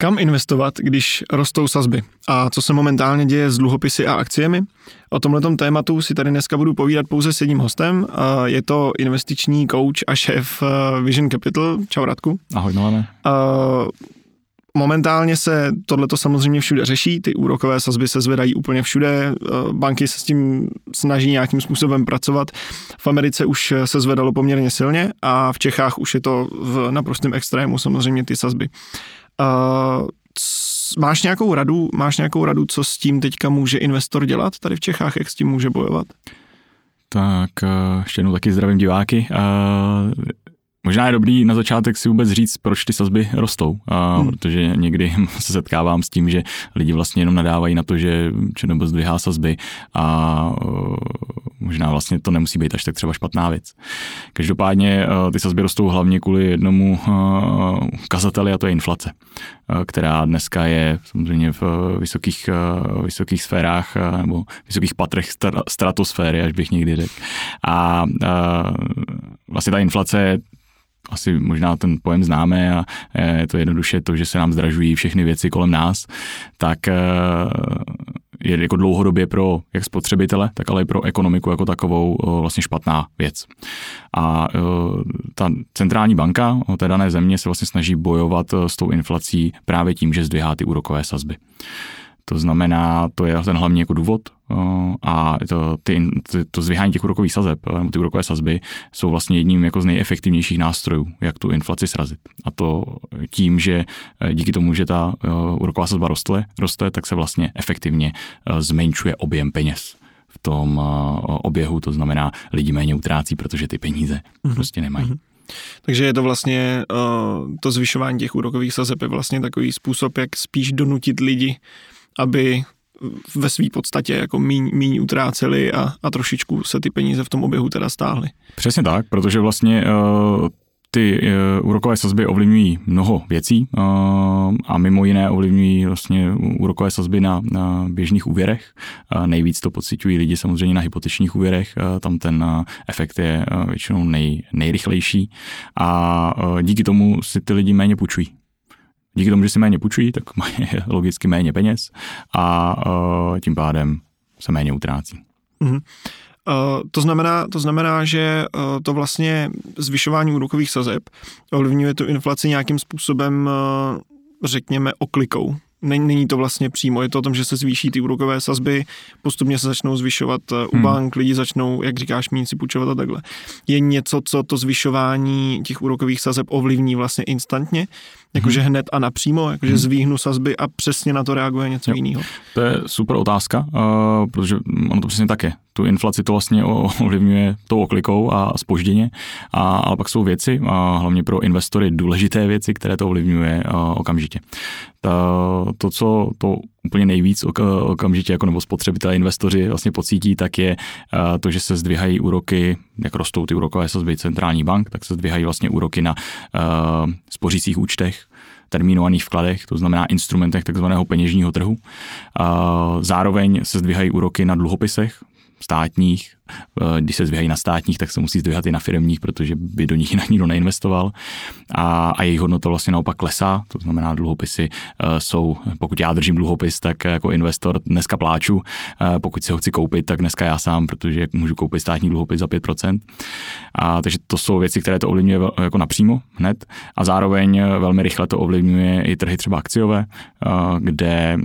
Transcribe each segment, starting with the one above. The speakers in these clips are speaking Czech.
Kam investovat, když rostou sazby? A co se momentálně děje s dluhopisy a akciemi? O tomhle tématu si tady dneska budu povídat pouze s jedním hostem. Je to investiční coach a šéf eh, Vision Capital. Čau Radku. Ahoj Milane. Momentálně se tohleto samozřejmě všude řeší, ty úrokové sazby se zvedají úplně všude, eh, banky se s tím snaží nějakým způsobem pracovat. V Americe už se zvedalo poměrně silně a v Čechách už je to v naprostém extrému samozřejmě ty sazby. Uh, máš nějakou radu, máš nějakou radu, co s tím teďka může investor dělat tady v Čechách, jak s tím může bojovat? Tak eh, ještě jednou taky zdravím diváky. Možná je dobrý na začátek si vůbec říct, proč ty sazby rostou, a, hmm. protože někdy se setkávám s tím, že lidi vlastně jenom nadávají na to, že ČNB zdvihá sazby a možná vlastně to nemusí být až tak třeba špatná věc. Každopádně uh, ty sazby rostou hlavně kvůli jednomu uh, kazateli a to je inflace, která dneska je samozřejmě v vysokých, vysokých sférách nebo vysokých patrech stratosféry, až bych někdy řekl. A vlastně ta inflace asi možná ten pojem známe a je to jednoduše to, že se nám zdražují všechny věci kolem nás, tak eh, je jako dlouhodobě pro jak spotřebitele, tak ale i pro ekonomiku jako takovou eh, vlastně špatná věc. A eh, ta centrální banka té dané země se vlastně snaží bojovat s tou inflací právě tím, že zdvihá ty úrokové sazby. To znamená, to je ten hlavní jako důvod a to, ty, to zvyhání těch úrokových sazeb, nebo ty úrokové sazby, jsou vlastně jedním jako z nejefektivnějších nástrojů, jak tu inflaci srazit. A to tím, že e, díky tomu, že ta úroková sazba roste, roste tak se vlastně efektivně zmenšuje objem peněz v tom oběhu, to znamená, lidi méně utrácí, protože ty peníze mm-hmm. prostě nemají. Mm-hmm. Takže je to vlastně to zvyšování těch úrokových sazeb je vlastně takový způsob, jak spíš donutit lidi aby ve své podstatě jako míň, míň utráceli a, a trošičku se ty peníze v tom oběhu teda stáhly. Přesně tak, protože vlastně uh, ty uh, úrokové sazby ovlivňují mnoho věcí uh, a mimo jiné ovlivňují vlastně úrokové sazby na, na běžných úvěrech. Nejvíc to pocitují lidi samozřejmě na hypotečních úvěrech, tam ten efekt je většinou nej, nejrychlejší a díky tomu si ty lidi méně půjčují. Díky tomu, že si méně půjčují, tak mají logicky méně peněz a uh, tím pádem se méně utrácí. Mm-hmm. To, znamená, to znamená, že uh, to vlastně zvyšování úrokových sazeb ovlivňuje tu inflaci nějakým způsobem, řekněme, oklikou. Není to vlastně přímo, je to o tom, že se zvýší ty úrokové sazby, postupně se začnou zvyšovat u hmm. bank, lidi začnou, jak říkáš, méně si půjčovat a takhle. Je něco, co to zvyšování těch úrokových sazeb ovlivní vlastně instantně, jakože hmm. hned a napřímo, jakože hmm. zvíhnu sazby a přesně na to reaguje něco jiného. To je super otázka, uh, protože ono to přesně tak je tu inflaci to vlastně ovlivňuje tou oklikou a spožděně, a, ale pak jsou věci, a hlavně pro investory důležité věci, které to ovlivňuje okamžitě. Ta, to, co to úplně nejvíc okamžitě jako nebo spotřebitelé, investoři vlastně pocítí, tak je to, že se zdvihají úroky, jak rostou ty úrokové sazby centrální bank, tak se zdvihají vlastně úroky na uh, spořících účtech, termínovaných vkladech, to znamená instrumentech takzvaného peněžního trhu. Zároveň se zdvíhají úroky na dluhopisech, státních, když se zvyhají na státních, tak se musí zdvihat i na firmních, protože by do nich jinak nikdo neinvestoval. A, a jejich hodnota vlastně naopak klesá, to znamená dluhopisy eh, jsou, pokud já držím dluhopis, tak jako investor dneska pláču, eh, pokud si ho chci koupit, tak dneska já sám, protože můžu koupit státní dluhopis za 5%. A, takže to jsou věci, které to ovlivňuje jako napřímo hned a zároveň velmi rychle to ovlivňuje i trhy třeba akciové, kde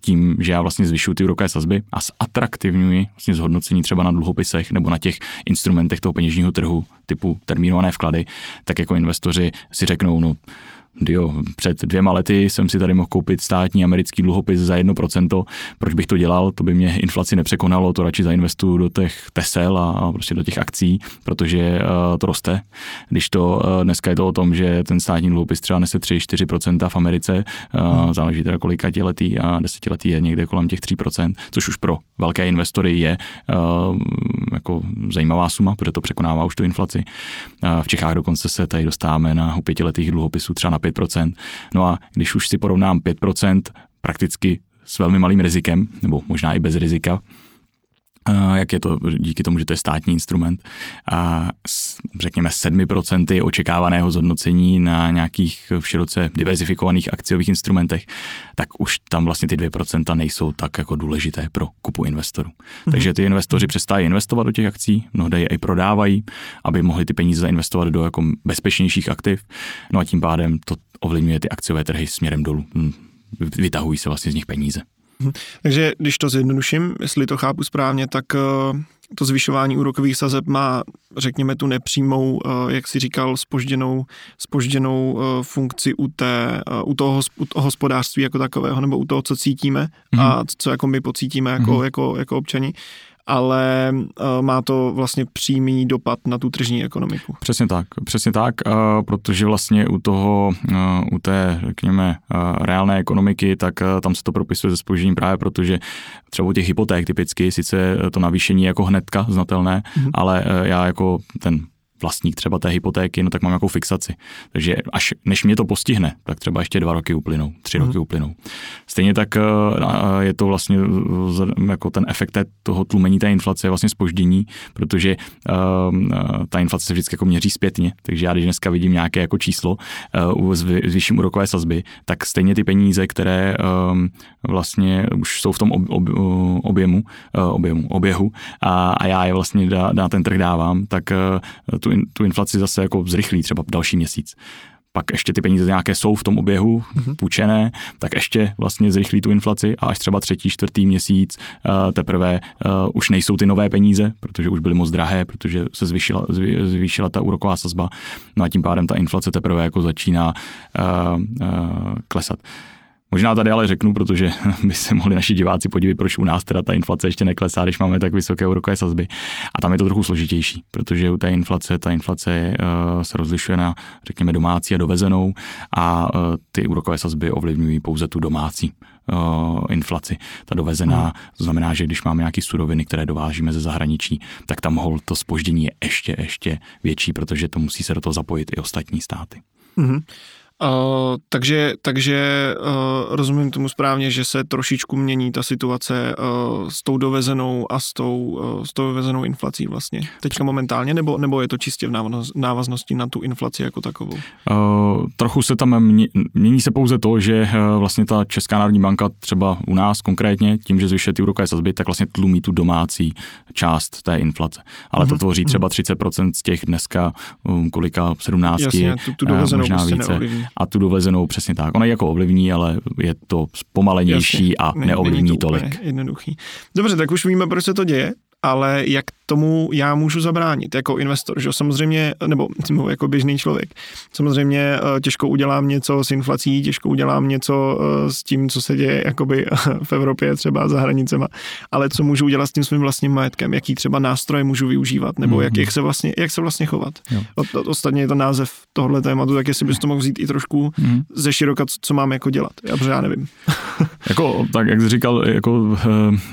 tím, že já vlastně zvyšuju ty úrokové sazby a zatraktivňuji vlastně zhodnocení třeba na dluhopisech nebo na těch instrumentech toho peněžního trhu typu termínované vklady, tak jako investoři si řeknou, no Jo, před dvěma lety jsem si tady mohl koupit státní americký dluhopis za 1%. Proč bych to dělal? To by mě inflaci nepřekonalo, to radši zainvestuju do těch Tesel a prostě do těch akcí, protože uh, to roste. Když to uh, dneska je to o tom, že ten státní dluhopis třeba nese 3-4% v Americe, uh, hmm. záleží teda kolika letý a desetiletí je někde kolem těch 3%, což už pro velké investory je jako zajímavá suma, protože to překonává už tu inflaci. V Čechách dokonce se tady dostáváme na u pětiletých dluhopisů třeba na 5%. No a když už si porovnám 5% prakticky s velmi malým rizikem, nebo možná i bez rizika, jak je to díky tomu, že to je státní instrument, a řekněme 7% očekávaného zhodnocení na nějakých široce diverzifikovaných akciových instrumentech, tak už tam vlastně ty 2% nejsou tak jako důležité pro kupu investorů. Mm-hmm. Takže ty investoři přestávají investovat do těch akcí, mnohdy je i prodávají, aby mohli ty peníze zainvestovat do jako bezpečnějších aktiv, no a tím pádem to ovlivňuje ty akciové trhy směrem dolů. Hm, vytahují se vlastně z nich peníze. Mhm. Takže když to zjednoduším, jestli to chápu správně, tak eh, to zvyšování úrokových sazeb má, řekněme, tu nepřímou, eh, jak si říkal, spožděnou, spožděnou eh, funkci u, té, u, toho, u toho hospodářství jako takového, nebo u toho, co cítíme mm-hmm. a co jako my pocítíme jako, mm-hmm. jako, jako občani ale eh, má to vlastně přímý dopad na tu tržní ekonomiku. Přesně tak, přesně tak, eh, protože vlastně u toho, eh, u té, řekněme, reálné ekonomiky, tak tam se to propisuje ze spoždění právě protože třeba u těch hypoték typicky, sice to navýšení je jako hnedka znatelné, mm-hmm. ale já jako ten vlastník třeba té hypotéky, no tak mám nějakou fixaci. Takže až než mě to postihne, tak třeba ještě dva roky uplynou, tři hmm. roky uplynou. Stejně tak eh, je to vlastně eh, jako ten efekt toho tlumení té inflace je vlastně spoždění, protože uh, ta inflace se vždycky jako měří zpětně, takže já když dneska vidím nějaké jako číslo s vyšším úrokové sazby, tak stejně ty peníze, které um, vlastně už jsou v tom ob, ob, objemu, objemu, oběhu a, a já je vlastně na, ten trh dávám, tak uh, tu, tu inflaci zase jako zrychlí třeba další měsíc pak ještě ty peníze nějaké jsou v tom oběhu mm-hmm. půjčené, tak ještě vlastně zrychlí tu inflaci a až třeba třetí, čtvrtý měsíc uh, teprve uh, už nejsou ty nové peníze, protože už byly moc drahé, protože se zvýšila, zvýšila ta úroková sazba, no a tím pádem ta inflace teprve jako začíná uh, uh, klesat. Možná tady ale řeknu, protože by se mohli naši diváci podívat, proč u nás teda ta inflace ještě neklesá, když máme tak vysoké úrokové sazby. A tam je to trochu složitější, protože u té inflace, ta inflace uh, se rozlišuje na, řekněme, domácí a dovezenou a uh, ty úrokové sazby ovlivňují pouze tu domácí uh, inflaci. Ta dovezená, hmm. to znamená, že když máme nějaké suroviny, které dovážíme ze zahraničí, tak tam hol to spoždění je ještě, ještě větší, protože to musí se do toho zapojit i ostatní státy. Hmm. Uh, takže takže uh, rozumím tomu správně, že se trošičku mění ta situace uh, s tou dovezenou a s tou, uh, s tou dovezenou inflací vlastně teďka momentálně, nebo, nebo je to čistě v návaznosti na tu inflaci jako takovou? Uh, trochu se tam mění, mění se pouze to, že uh, vlastně ta Česká národní banka třeba u nás konkrétně, tím, že zvyšuje ty úrokové sazby, tak vlastně tlumí tu domácí část té inflace. Ale uh-huh. to mhm, tvoří třeba 30% mhm. z těch dneska um, kolika 17, Jasně, tu, tu dovezenou možná prostě více. Neovlivní a tu dovezenou přesně tak. Ona jako ovlivní, ale je to zpomalenější Jasně, a neovlivní to tolik. Jednoduchý. Dobře, tak už víme, proč se to děje ale jak tomu já můžu zabránit jako investor, že samozřejmě, nebo jako běžný člověk. Samozřejmě eh, těžko udělám něco s inflací, těžko udělám něco eh, s tím, co se děje jakoby v Evropě třeba za hranicema, ale co můžu udělat s tím svým vlastním majetkem, jaký třeba nástroje můžu využívat, nebo jak, mhm. jak, se, vlastně, jak se vlastně chovat. O, ostatně je to název tohle tématu, tak jestli bys to mohl vzít i trošku mm. ze široka, co, co mám jako dělat. Já, já nevím. jako, tak jak jsi říkal, jako,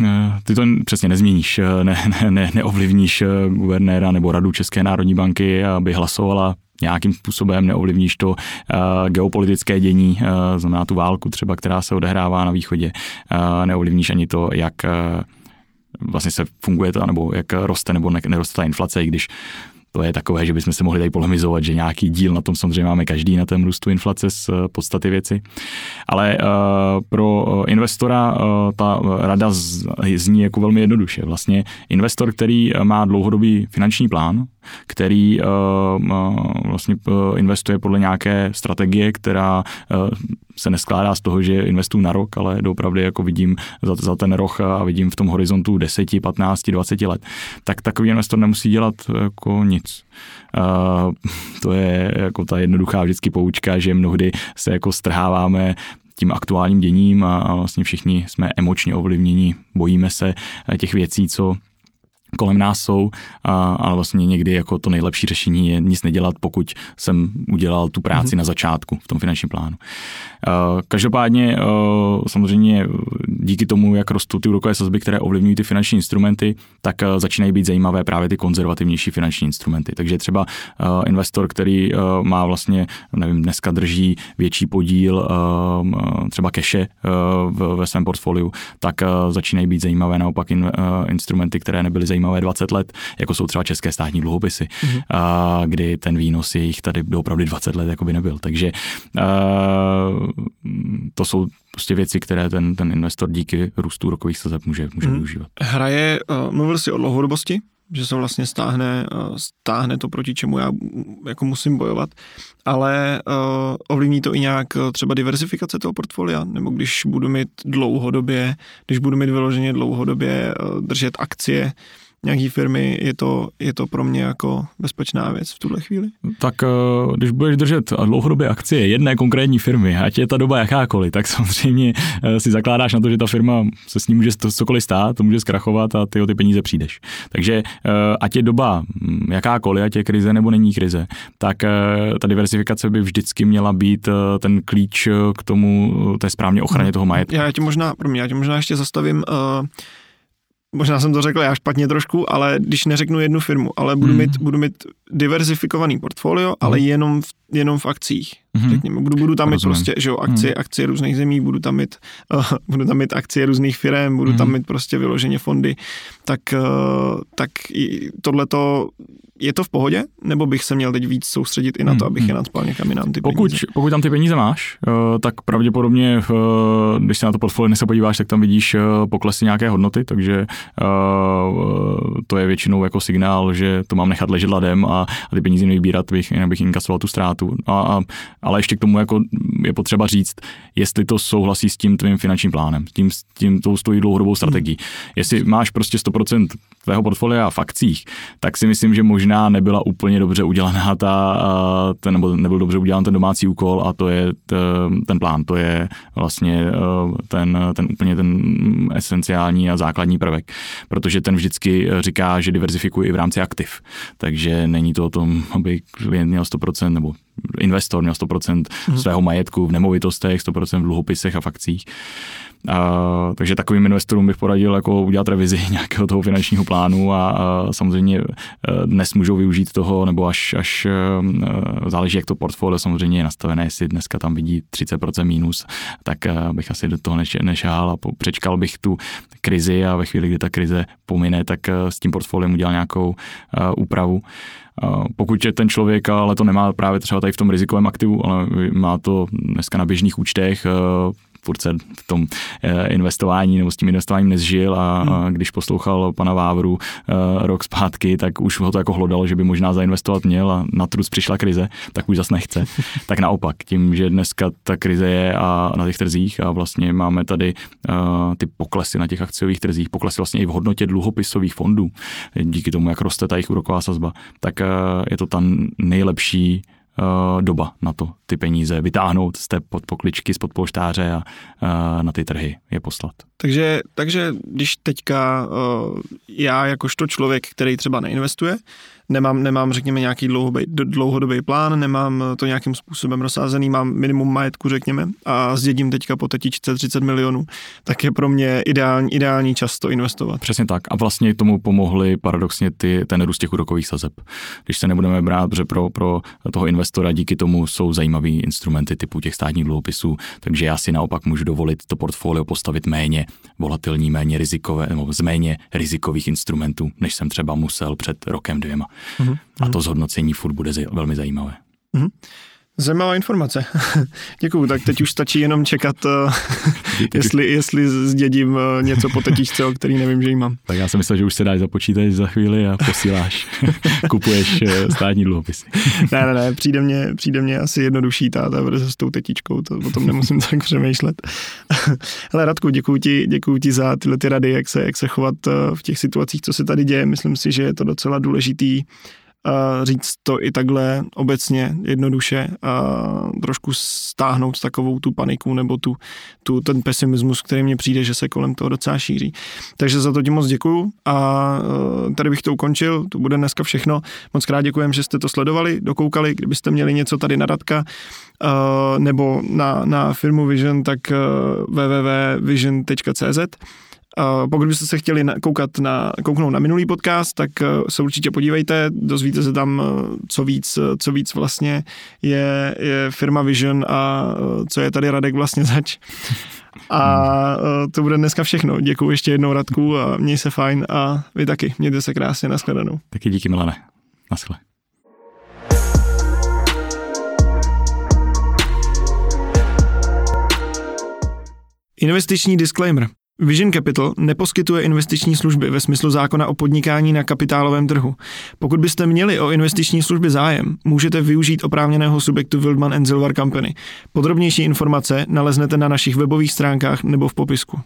eh, ty to přesně nezměníš, ne, ne, ne, neovlivníš eh, guvernéra nebo radu České národní banky, aby hlasovala nějakým způsobem neovlivníš to uh, geopolitické dění, uh, znamená tu válku třeba, která se odehrává na východě, uh, neovlivníš ani to, jak uh, vlastně se funguje to, nebo jak roste nebo ne, neroste ta inflace, i když to je takové, že bychom se mohli tady polemizovat, že nějaký díl na tom samozřejmě máme každý na tom růstu inflace z eh, podstaty věci. Ale uh, pro eh, investora ta rada zní jako velmi jednoduše. Vlastně investor, který má dlouhodobý finanční plán, který vlastně investuje podle nějaké strategie, která se neskládá z toho, že investuju na rok, ale doopravdy jako vidím za, za ten rok a vidím v tom horizontu 10, 15, 20 let, tak takový investor nemusí dělat jako nic. Uh, to je jako ta jednoduchá vždycky poučka, že mnohdy se jako strháváme tím aktuálním děním a, a vlastně všichni jsme emočně ovlivněni, bojíme se těch věcí, co kolem nás jsou, a, ale vlastně někdy jako to nejlepší řešení je nic nedělat, pokud jsem udělal tu práci mm-hmm. na začátku v tom finančním plánu. Každopádně samozřejmě díky tomu, jak rostou ty úrokové sazby, které ovlivňují ty finanční instrumenty, tak začínají být zajímavé právě ty konzervativnější finanční instrumenty. Takže třeba investor, který má vlastně, nevím, dneska drží větší podíl třeba keše ve svém portfoliu, tak začínají být zajímavé naopak instrumenty, které nebyly zajímavé zajímavé 20 let, jako jsou třeba české státní dluhopisy, mm-hmm. a, kdy ten výnos jejich tady opravdu 20 let jako by nebyl. Takže to jsou prostě věci, které ten, ten investor díky růstu rokových sazeb může, může mm. využívat. Hraje, uh, mluvil jsi o dlouhodobosti, že se vlastně stáhne, uh, stáhne to, proti čemu já jako musím bojovat, ale uh, ovlivní to i nějak třeba diversifikace toho portfolia, nebo když budu mít dlouhodobě, když budu mít vyloženě dlouhodobě uh, držet akcie, nějaký firmy, je to, je to pro mě jako bezpečná věc v tuhle chvíli. Tak eh, když budeš držet dlouhodobě akcie jedné konkrétní firmy, ať je ta doba jakákoliv, tak samozřejmě eh, si zakládáš na to, že ta firma se s ní může cokoliv stát, to může zkrachovat a ty o ty peníze přijdeš. Takže eh, ať je doba hm, jakákoliv, ať je krize nebo není krize, tak ta diversifikace by vždycky měla být ten klíč k tomu, té správně ochraně toho majetku. Já tě možná, pro mě, já tě možná ještě zastavím uh možná jsem to řekl já špatně trošku, ale když neřeknu jednu firmu, ale budu, hmm. mít, budu mít diversifikovaný portfolio, hmm. ale jenom v, jenom v akcích. Hmm. Řekněme, budu, budu tam mít prostě, že jo, akcie, hmm. akcie různých zemí, budu tam mít, uh, budu tam mít akcie různých firm, budu hmm. tam mít prostě vyloženě fondy, tak, uh, tak tohleto je to v pohodě, nebo bych se měl teď víc soustředit i na to, abych je nadspal někam jinam ty pokud, peníze? Pokud tam ty peníze máš, uh, tak pravděpodobně, uh, když se na to portfolio se podíváš, tak tam vidíš uh, poklesy nějaké hodnoty, takže to je většinou jako signál, že to mám nechat ležet ladem a, a ty peníze nevybírat, bych, jinak bych inkasoval tu ztrátu. A, a, ale ještě k tomu jako je potřeba říct, jestli to souhlasí s tím tvým finančním plánem, s tím, s tím tou stojí dlouhodobou strategií. Hmm. Jestli máš prostě 100% tvého portfolia v akcích, tak si myslím, že možná nebyla úplně dobře udělaná ta, ten, nebo nebyl dobře udělán ten domácí úkol a to je ten plán, to je vlastně ten, ten úplně ten esenciální a základní prvek, protože ten vždycky říká, že diverzifikuje i v rámci aktiv, takže není to o tom, aby klient měl 100% nebo investor měl 100% hmm. svého majetku v nemovitostech, 100% v dluhopisech a fakcích. A, takže takovým investorům bych poradil jako udělat revizi nějakého toho finančního plánu a, a samozřejmě e, dnes můžou využít toho, nebo až, až e, záleží, jak to portfolio samozřejmě je nastavené, jestli dneska tam vidí 30% mínus, tak e, bych asi do toho nešahal a přečkal bych tu krizi a ve chvíli, kdy ta krize pomine, tak s tím portfoliem udělal nějakou úpravu. Pokud je ten člověk, ale to nemá právě třeba tady v tom rizikovém aktivu, ale má to dneska na běžných účtech, furt se v tom eh, investování nebo s tím investováním nezžil a, hmm. a když poslouchal pana Vávru eh, rok zpátky, tak už ho to jako hlodalo, že by možná zainvestovat měl a na trus přišla krize, tak už zase nechce. tak naopak, tím, že dneska ta krize je a na těch trzích a vlastně máme tady uh, ty poklesy na těch akciových trzích, poklesy vlastně i v hodnotě dluhopisových fondů, díky tomu, jak roste ta jejich úroková sazba, tak uh, je to ta nejlepší doba na to ty peníze vytáhnout z té podpokličky, z podpolštáře a uh, na ty trhy je poslat. Takže, takže když teďka uh, já jakožto člověk, který třeba neinvestuje, nemám, nemám řekněme, nějaký dlouhodobý, dlouhodobý plán, nemám to nějakým způsobem rozsázený, mám minimum majetku, řekněme, a zdědím teďka po tetičce 30 milionů, tak je pro mě ideální, ideální čas to investovat. Přesně tak. A vlastně tomu pomohly paradoxně ty, ten růst těch úrokových sazeb. Když se nebudeme brát, protože pro, pro toho investora díky tomu jsou zajímavé instrumenty typu těch státních dluhopisů, takže já si naopak můžu dovolit to portfolio postavit méně volatilní, méně rizikové, nebo z méně rizikových instrumentů, než jsem třeba musel před rokem dvěma. Mm-hmm. A to zhodnocení furt bude velmi zajímavé. Mm-hmm. Zajímavá informace. Děkuju, tak teď už stačí jenom čekat, eh, jestli, jestli zdědím eh, něco po tetičce, o který nevím, že jí mám. Tak já jsem myslel, že už se dáš započítat za chvíli a posíláš, kupuješ eh, státní dluhopisy. ne, ne, ne, přijde mně, přijde mně asi jednodušší ta, ta verze s tou tetičkou, to o tom nemusím tak přemýšlet. Hele Radku, děkuji ti, děkuji ti za tyhle ty rady, jak se, jak se chovat v těch situacích, co se tady děje. Myslím si, že je to docela důležitý říct to i takhle obecně, jednoduše, a trošku stáhnout takovou tu paniku nebo tu, tu, ten pesimismus, který mně přijde, že se kolem toho docela šíří. Takže za to ti moc děkuju a tady bych to ukončil, to bude dneska všechno. Moc krát děkujem, že jste to sledovali, dokoukali, kdybyste měli něco tady na Radka nebo na, na firmu Vision, tak www.vision.cz pokud byste se chtěli koukat na, kouknout na minulý podcast, tak eh, se určitě podívejte, dozvíte se tam, eh, co víc, eh, co víc vlastně je, je firma Vision a co je tady Radek vlastně zač. A to bude dneska všechno. Děkuji ještě jednou Radku a měj se fajn a vy taky. Mějte se krásně, nashledanou. Taky díky Milane. Naschle. Investiční disclaimer. Vision Capital neposkytuje investiční služby ve smyslu zákona o podnikání na kapitálovém trhu. Pokud byste měli o investiční služby zájem, můžete využít oprávněného subjektu Wildman Silver Company. Podrobnější informace naleznete na našich webových stránkách nebo v popisku.